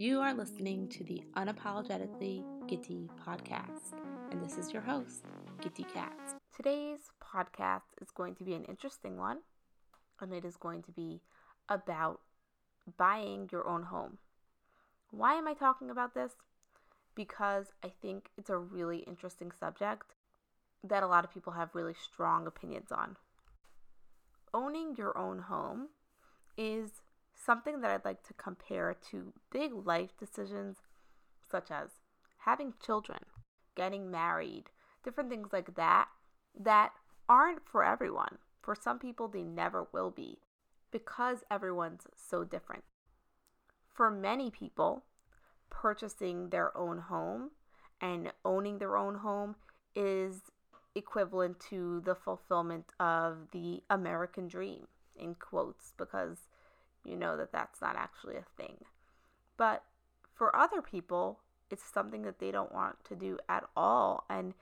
You are listening to the Unapologetically Gitty podcast, and this is your host, Gitty Cats. Today's podcast is going to be an interesting one, and it is going to be about buying your own home. Why am I talking about this? Because I think it's a really interesting subject that a lot of people have really strong opinions on. Owning your own home is something that I'd like to compare to big life decisions such as having children, getting married, different things like that, that aren't for everyone. For some people, they never will be because everyone's so different. For many people, purchasing their own home and owning their own home is equivalent to the fulfillment of the American dream, in quotes, because you know that that's not actually a thing. But for other people, it's something that they don't want to do at all, and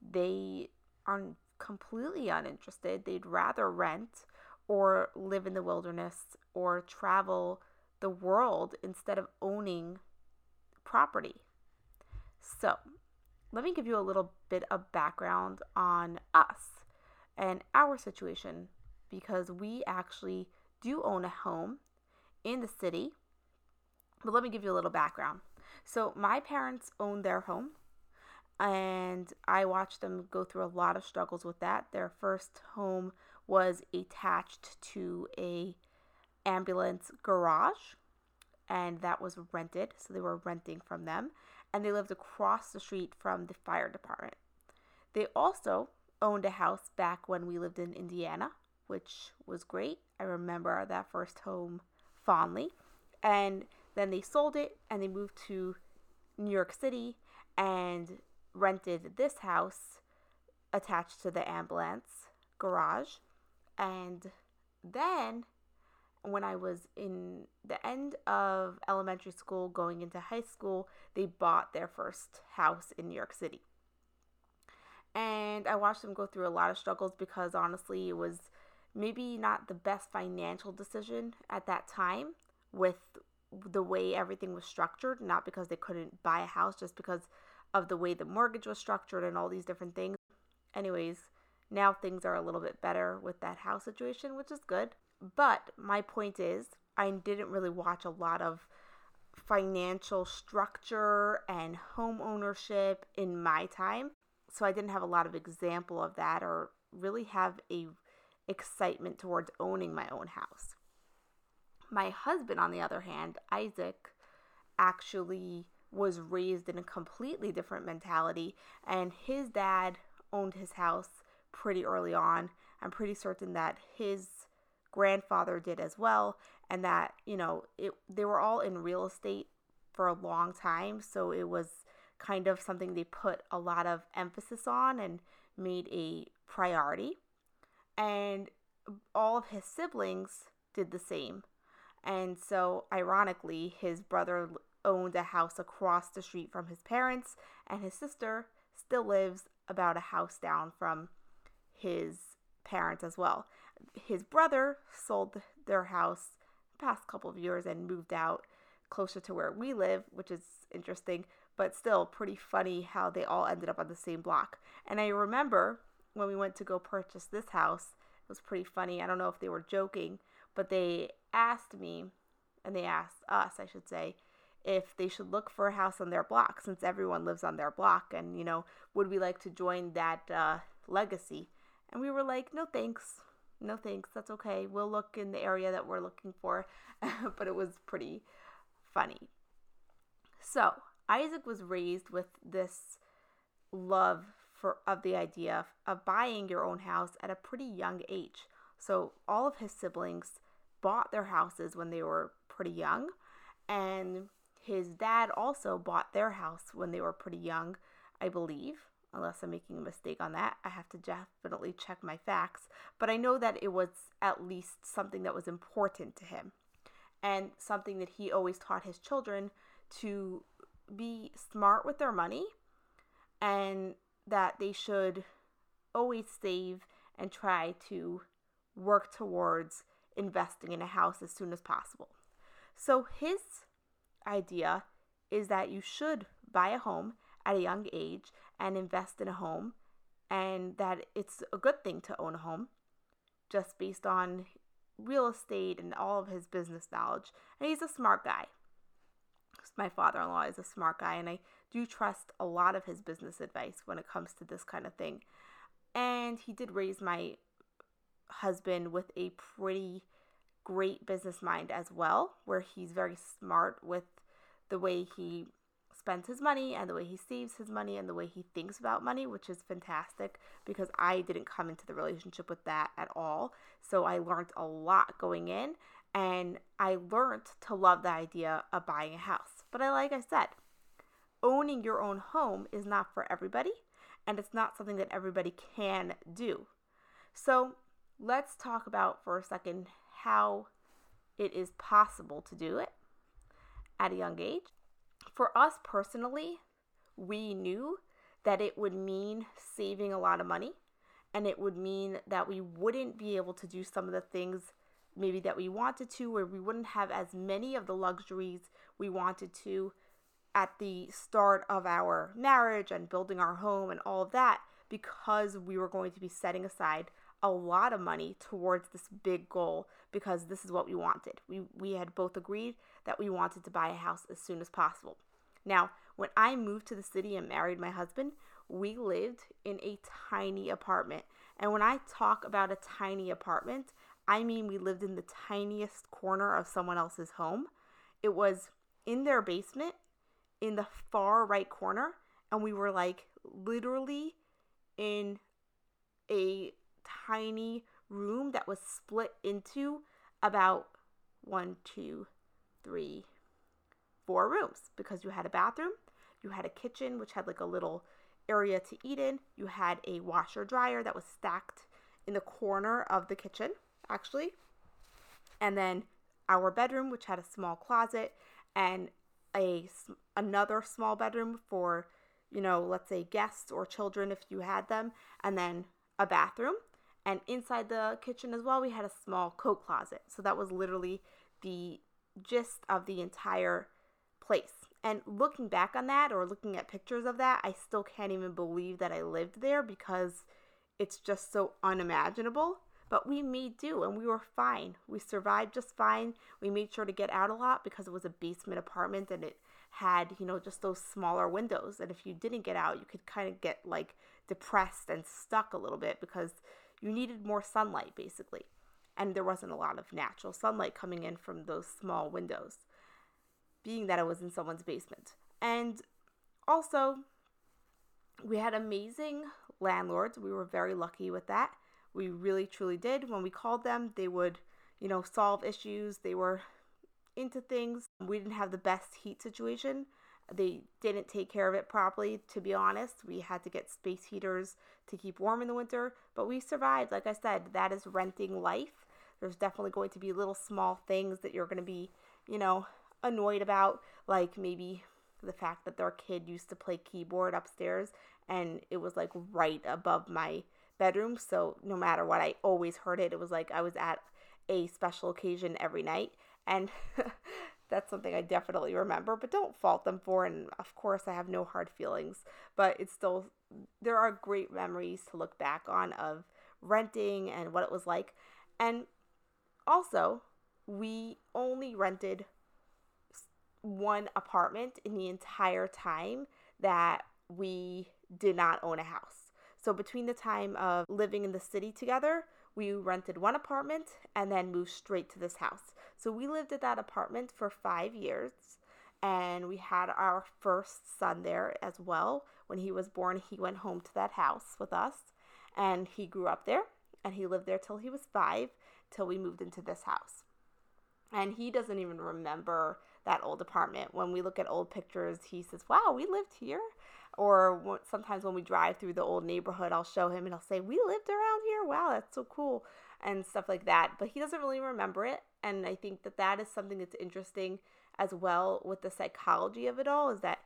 they are completely uninterested. They'd rather rent or live in the wilderness or travel the world instead of owning property. So, let me give you a little bit of background on us and our situation because we actually do own a home in the city. But let me give you a little background. So, my parents owned their home and I watched them go through a lot of struggles with that. Their first home was attached to a ambulance garage and that was rented, so they were renting from them and they lived across the street from the fire department. They also owned a house back when we lived in Indiana, which was great. I remember that first home fondly. And then they sold it and they moved to New York City and rented this house attached to the ambulance garage. And then when I was in the end of elementary school, going into high school, they bought their first house in New York City. And I watched them go through a lot of struggles because honestly, it was maybe not the best financial decision at that time with the way everything was structured, not because they couldn't buy a house, just because of the way the mortgage was structured and all these different things. Anyways, now things are a little bit better with that house situation, which is good. But my point is, I didn't really watch a lot of financial structure and home ownership in my time. So I didn't have a lot of example of that or really have a excitement towards owning my own house. My husband on the other hand, Isaac, actually was raised in a completely different mentality and his dad owned his house pretty early on. I'm pretty certain that his grandfather did as well and that you know it they were all in real estate for a long time so it was kind of something they put a lot of emphasis on and made a priority and all of his siblings did the same and so ironically his brother owned a house across the street from his parents and his sister still lives about a house down from his parents as well his brother sold their house the past couple of years and moved out closer to where we live, which is interesting, but still pretty funny how they all ended up on the same block. And I remember when we went to go purchase this house, it was pretty funny. I don't know if they were joking, but they asked me, and they asked us, I should say, if they should look for a house on their block since everyone lives on their block and you know would we like to join that uh, legacy and we were like no thanks no thanks, that's okay. We'll look in the area that we're looking for. but it was pretty funny. So, Isaac was raised with this love for of the idea of, of buying your own house at a pretty young age. So, all of his siblings bought their houses when they were pretty young, and his dad also bought their house when they were pretty young, I believe unless I'm making a mistake on that. I have to definitely check my facts, but I know that it was at least something that was important to him and something that he always taught his children to be smart with their money and that they should always save and try to work towards investing in a house as soon as possible. So his idea is that you should buy a home at a young age and invest in a home, and that it's a good thing to own a home just based on real estate and all of his business knowledge. And he's a smart guy. My father in law is a smart guy, and I do trust a lot of his business advice when it comes to this kind of thing. And he did raise my husband with a pretty great business mind as well, where he's very smart with the way he spends his money and the way he saves his money and the way he thinks about money, which is fantastic because I didn't come into the relationship with that at all. So I learned a lot going in and I learned to love the idea of buying a house. But I like I said, owning your own home is not for everybody and it's not something that everybody can do. So let's talk about for a second how it is possible to do it at a young age for us personally, we knew that it would mean saving a lot of money and it would mean that we wouldn't be able to do some of the things maybe that we wanted to or we wouldn't have as many of the luxuries we wanted to at the start of our marriage and building our home and all of that because we were going to be setting aside a lot of money towards this big goal because this is what we wanted. We we had both agreed that we wanted to buy a house as soon as possible. Now, when I moved to the city and married my husband, we lived in a tiny apartment. And when I talk about a tiny apartment, I mean we lived in the tiniest corner of someone else's home. It was in their basement in the far right corner and we were like literally in a tiny room that was split into about one, two, three, four rooms. Because you had a bathroom, you had a kitchen, which had like a little area to eat in, you had a washer dryer that was stacked in the corner of the kitchen, actually, and then our bedroom, which had a small closet and a another small bedroom for you know let's say guests or children if you had them and then a bathroom and inside the kitchen as well, we had a small coat closet. So that was literally the gist of the entire place. And looking back on that or looking at pictures of that, I still can't even believe that I lived there because it's just so unimaginable. But we made do and we were fine. We survived just fine. We made sure to get out a lot because it was a basement apartment and it had, you know, just those smaller windows. And if you didn't get out, you could kind of get like depressed and stuck a little bit because you needed more sunlight basically. And there wasn't a lot of natural sunlight coming in from those small windows, being that it was in someone's basement. And also, we had amazing landlords. We were very lucky with that. We really truly did. When we called them, they would, you know, solve issues. They were into things. We didn't have the best heat situation, they didn't take care of it properly, to be honest. We had to get space heaters to keep warm in the winter, but we survived. Like I said, that is renting life. There's definitely going to be little small things that you're going to be, you know, annoyed about, like maybe the fact that their kid used to play keyboard upstairs and it was like right above my bedroom. So no matter what, I always heard it. It was like I was at a special occasion every night. And that's something I definitely remember, but don't fault them for. And of course, I have no hard feelings, but it's still, there are great memories to look back on of renting and what it was like. And also, we only rented one apartment in the entire time that we did not own a house. So, between the time of living in the city together, we rented one apartment and then moved straight to this house. So we lived at that apartment for five years and we had our first son there as well. When he was born, he went home to that house with us and he grew up there and he lived there till he was five, till we moved into this house. And he doesn't even remember that old apartment. When we look at old pictures, he says, Wow, we lived here. Or sometimes when we drive through the old neighborhood, I'll show him and I'll say, We lived around here. Wow, that's so cool. And stuff like that. But he doesn't really remember it. And I think that that is something that's interesting as well with the psychology of it all is that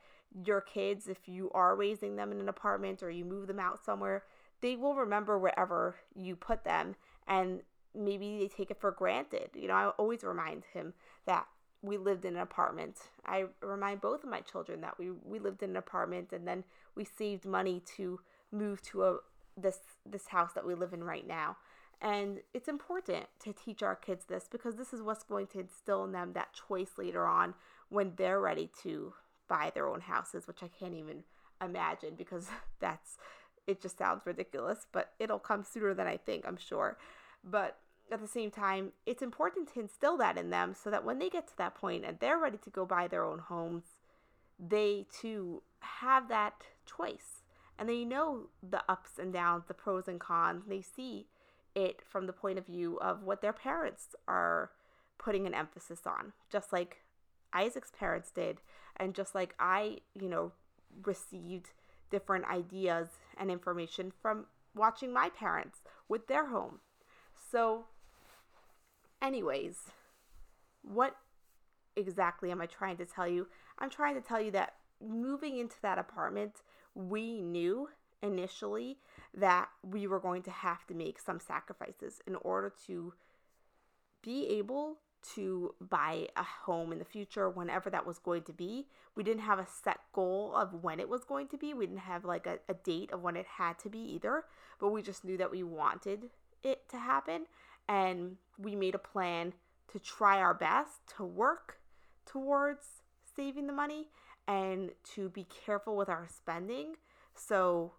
your kids, if you are raising them in an apartment or you move them out somewhere, they will remember wherever you put them and maybe they take it for granted. You know, I always remind him that we lived in an apartment. I remind both of my children that we, we lived in an apartment and then we saved money to move to a this this house that we live in right now. And it's important to teach our kids this because this is what's going to instill in them that choice later on when they're ready to buy their own houses, which I can't even imagine because that's it just sounds ridiculous, but it'll come sooner than I think, I'm sure. But at the same time, it's important to instill that in them so that when they get to that point and they're ready to go buy their own homes, they too have that choice. And they know the ups and downs, the pros and cons. They see it from the point of view of what their parents are putting an emphasis on, just like Isaac's parents did, and just like I, you know, received different ideas and information from watching my parents with their home. So, anyways, what exactly am I trying to tell you? I'm trying to tell you that moving into that apartment, we knew initially that we were going to have to make some sacrifices in order to be able to buy a home in the future whenever that was going to be. We didn't have a set goal of when it was going to be. We didn't have like a, a date of when it had to be either, but we just knew that we wanted it to happen and we made a plan to try our best to work towards saving the money and to be careful with our spending. So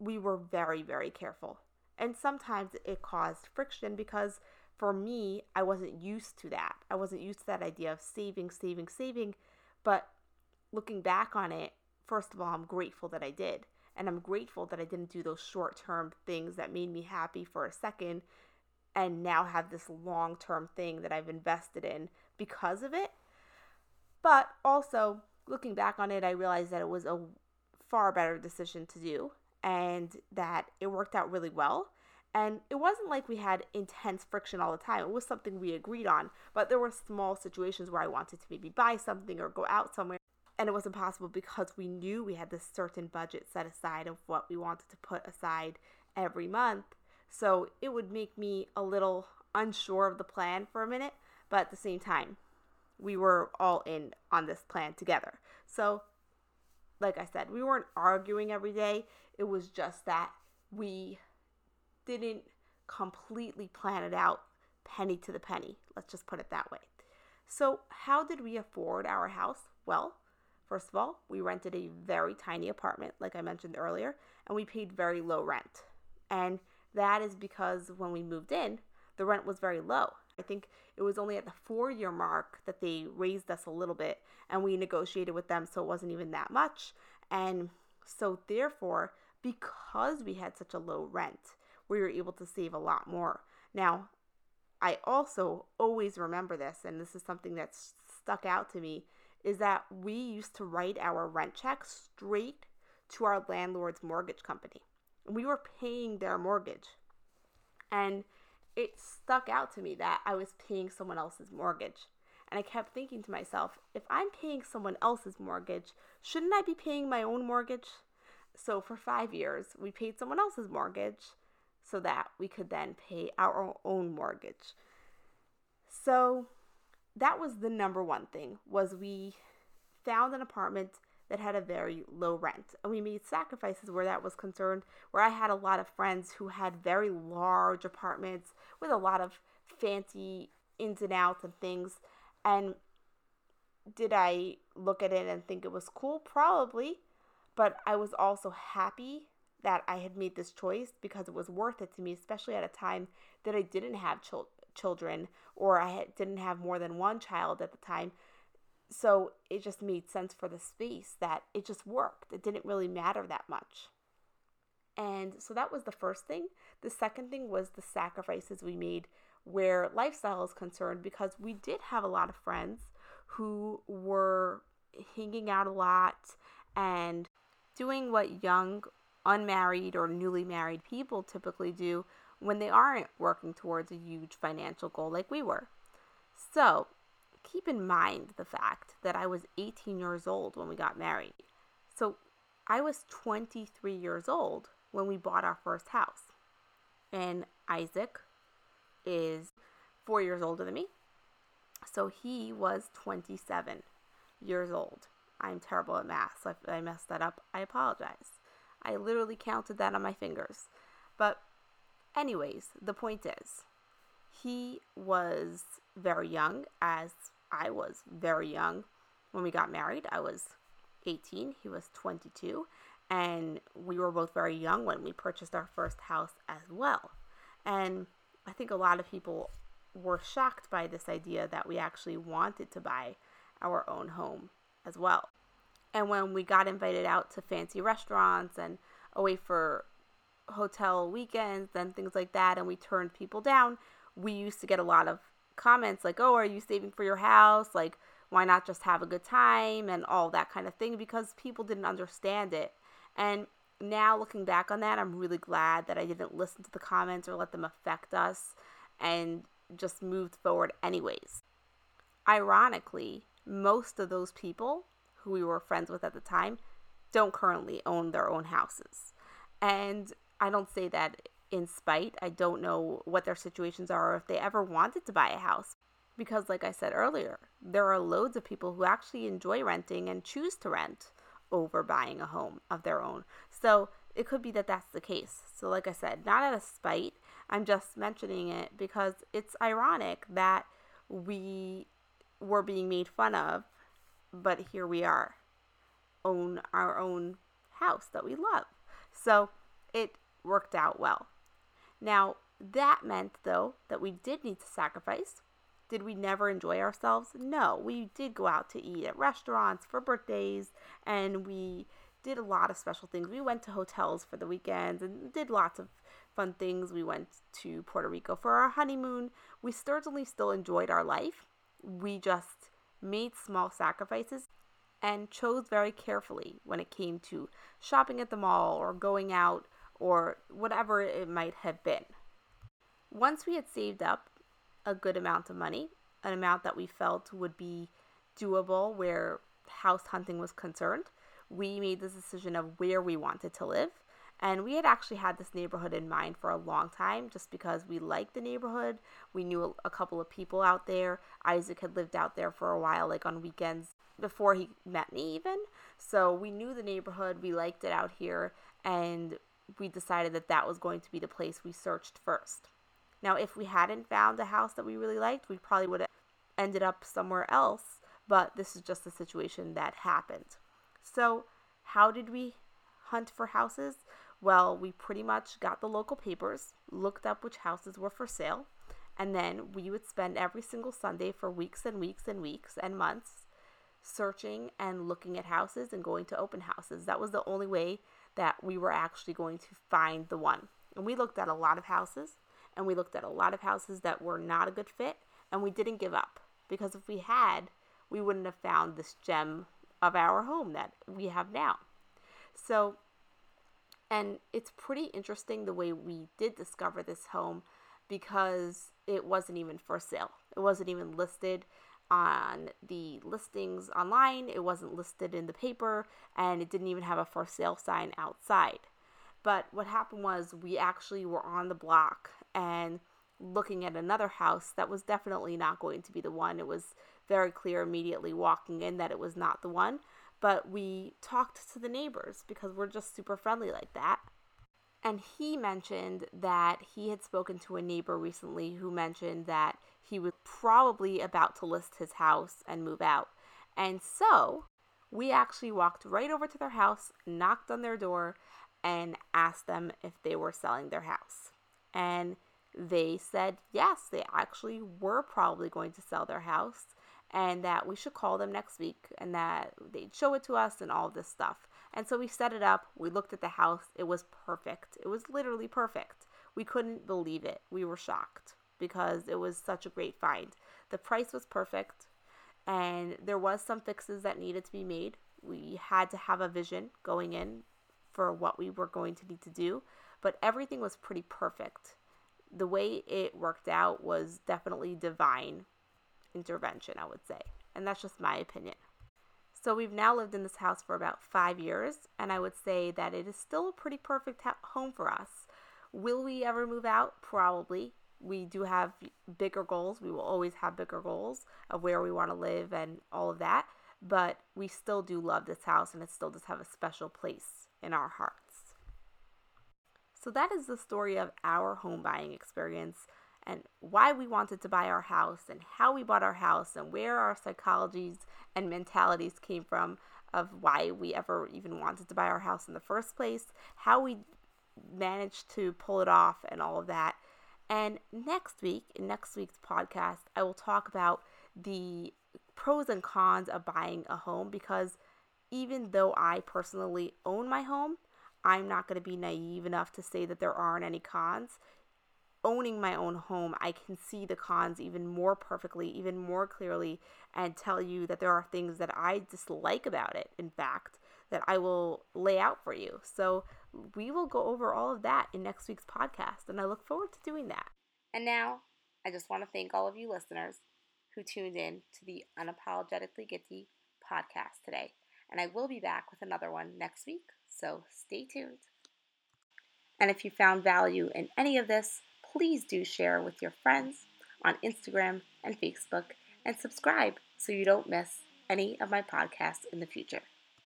we were very, very careful. And sometimes it caused friction because for me, I wasn't used to that. I wasn't used to that idea of saving, saving, saving. But looking back on it, first of all, I'm grateful that I did. And I'm grateful that I didn't do those short term things that made me happy for a second and now have this long term thing that I've invested in because of it. But also, looking back on it, I realized that it was a far better decision to do and that it worked out really well and it wasn't like we had intense friction all the time. It was something we agreed on, but there were small situations where I wanted to maybe buy something or go out somewhere. And it was impossible because we knew we had this certain budget set aside of what we wanted to put aside every month. So it would make me a little unsure of the plan for a minute, but at the same time, we were all in on this plan together. So, like I said, we weren't arguing every day. It was just that we didn't completely plan it out penny to the penny. Let's just put it that way. So, how did we afford our house? Well, first of all, we rented a very tiny apartment, like I mentioned earlier, and we paid very low rent. And that is because when we moved in, the rent was very low. I think it was only at the four year mark that they raised us a little bit, and we negotiated with them, so it wasn't even that much. And so, therefore, because we had such a low rent, we were able to save a lot more. Now, I also always remember this, and this is something that's stuck out to me, is that we used to write our rent checks straight to our landlord's mortgage company. We were paying their mortgage. And it stuck out to me that I was paying someone else's mortgage. And I kept thinking to myself, if I'm paying someone else's mortgage, shouldn't I be paying my own mortgage? So for five years, we paid someone else's mortgage so that we could then pay our own mortgage. So that was the number one thing was we found an apartment that had a very low rent. And we made sacrifices where that was concerned where i had a lot of friends who had very large apartments with a lot of fancy ins and outs and things. And did i look at it and think it was cool? Probably. But i was also happy that I had made this choice because it was worth it to me, especially at a time that I didn't have chil- children or I didn't have more than one child at the time. So it just made sense for the space that it just worked. It didn't really matter that much. And so that was the first thing. The second thing was the sacrifices we made where lifestyle is concerned because we did have a lot of friends who were hanging out a lot and doing what young unmarried or newly married people typically do when they aren't working towards a huge financial goal like we were. So, keep in mind the fact that I was 18 years old when we got married. So, I was 23 years old when we bought our first house. And Isaac is four years older than me. So he was 27 years old. I'm terrible at math, so if I messed that up, I apologize. I literally counted that on my fingers. But, anyways, the point is, he was very young, as I was very young when we got married. I was 18, he was 22, and we were both very young when we purchased our first house as well. And I think a lot of people were shocked by this idea that we actually wanted to buy our own home as well. And when we got invited out to fancy restaurants and away for hotel weekends and things like that, and we turned people down, we used to get a lot of comments like, oh, are you saving for your house? Like, why not just have a good time and all that kind of thing because people didn't understand it. And now looking back on that, I'm really glad that I didn't listen to the comments or let them affect us and just moved forward anyways. Ironically, most of those people who we were friends with at the time don't currently own their own houses. And I don't say that in spite. I don't know what their situations are or if they ever wanted to buy a house. Because, like I said earlier, there are loads of people who actually enjoy renting and choose to rent over buying a home of their own. So it could be that that's the case. So, like I said, not out of spite, I'm just mentioning it because it's ironic that we were being made fun of, but here we are, own our own house that we love. So it worked out well. Now, that meant, though, that we did need to sacrifice. Did we never enjoy ourselves? No, we did go out to eat at restaurants for birthdays and we did a lot of special things. We went to hotels for the weekends and did lots of fun things. We went to Puerto Rico for our honeymoon. We certainly still enjoyed our life. We just made small sacrifices and chose very carefully when it came to shopping at the mall or going out or whatever it might have been. Once we had saved up a good amount of money, an amount that we felt would be doable where house hunting was concerned, we made the decision of where we wanted to live. And we had actually had this neighborhood in mind for a long time just because we liked the neighborhood. We knew a couple of people out there. Isaac had lived out there for a while, like on weekends before he met me, even. So we knew the neighborhood. We liked it out here. And we decided that that was going to be the place we searched first. Now, if we hadn't found a house that we really liked, we probably would have ended up somewhere else, but this is just the situation that happened. So, how did we hunt for houses? Well, we pretty much got the local papers, looked up which houses were for sale, and then we would spend every single Sunday for weeks and weeks and weeks and months searching and looking at houses and going to open houses. That was the only way that we were actually going to find the one. And we looked at a lot of houses and we looked at a lot of houses that were not a good fit and we didn't give up because if we had, we wouldn't have found this gem of our home that we have now. So, and it's pretty interesting the way we did discover this home because it wasn't even for sale. It wasn't even listed on the listings online, it wasn't listed in the paper, and it didn't even have a for sale sign outside. But what happened was we actually were on the block and looking at another house that was definitely not going to be the one. It was very clear immediately walking in that it was not the one. But we talked to the neighbors because we're just super friendly like that. And he mentioned that he had spoken to a neighbor recently who mentioned that he was probably about to list his house and move out. And so we actually walked right over to their house, knocked on their door, and asked them if they were selling their house. And they said yes, they actually were probably going to sell their house and that we should call them next week and that they'd show it to us and all this stuff. And so we set it up. We looked at the house. It was perfect. It was literally perfect. We couldn't believe it. We were shocked because it was such a great find. The price was perfect and there was some fixes that needed to be made. We had to have a vision going in for what we were going to need to do, but everything was pretty perfect. The way it worked out was definitely divine intervention, I would say. And that's just my opinion. So we've now lived in this house for about five years, and I would say that it is still a pretty perfect ha- home for us. Will we ever move out? Probably we do have bigger goals. We will always have bigger goals of where we want to live and all of that. But we still do love this house and it still does have a special place in our hearts. So that is the story of our home buying experience and why we wanted to buy our house and how we bought our house and where our psychologies and mentalities came from of why we ever even wanted to buy our house in the first place, how we managed to pull it off and all of that. And next week, in next week's podcast, I will talk about the pros and cons of buying a home because even though I personally own my home, I'm not going to be naive enough to say that there aren't any cons. Owning my own home, I can see the cons even more perfectly, even more clearly, and tell you that there are things that I dislike about it, in fact, that I will lay out for you. So we will go over all of that in next week's podcast, and I look forward to doing that. And now, I just want to thank all of you listeners who tuned in to the Unapologetically Gitty podcast today. And I will be back with another one next week, so stay tuned. And if you found value in any of this, please do share with your friends on Instagram and Facebook and subscribe so you don't miss any of my podcasts in the future.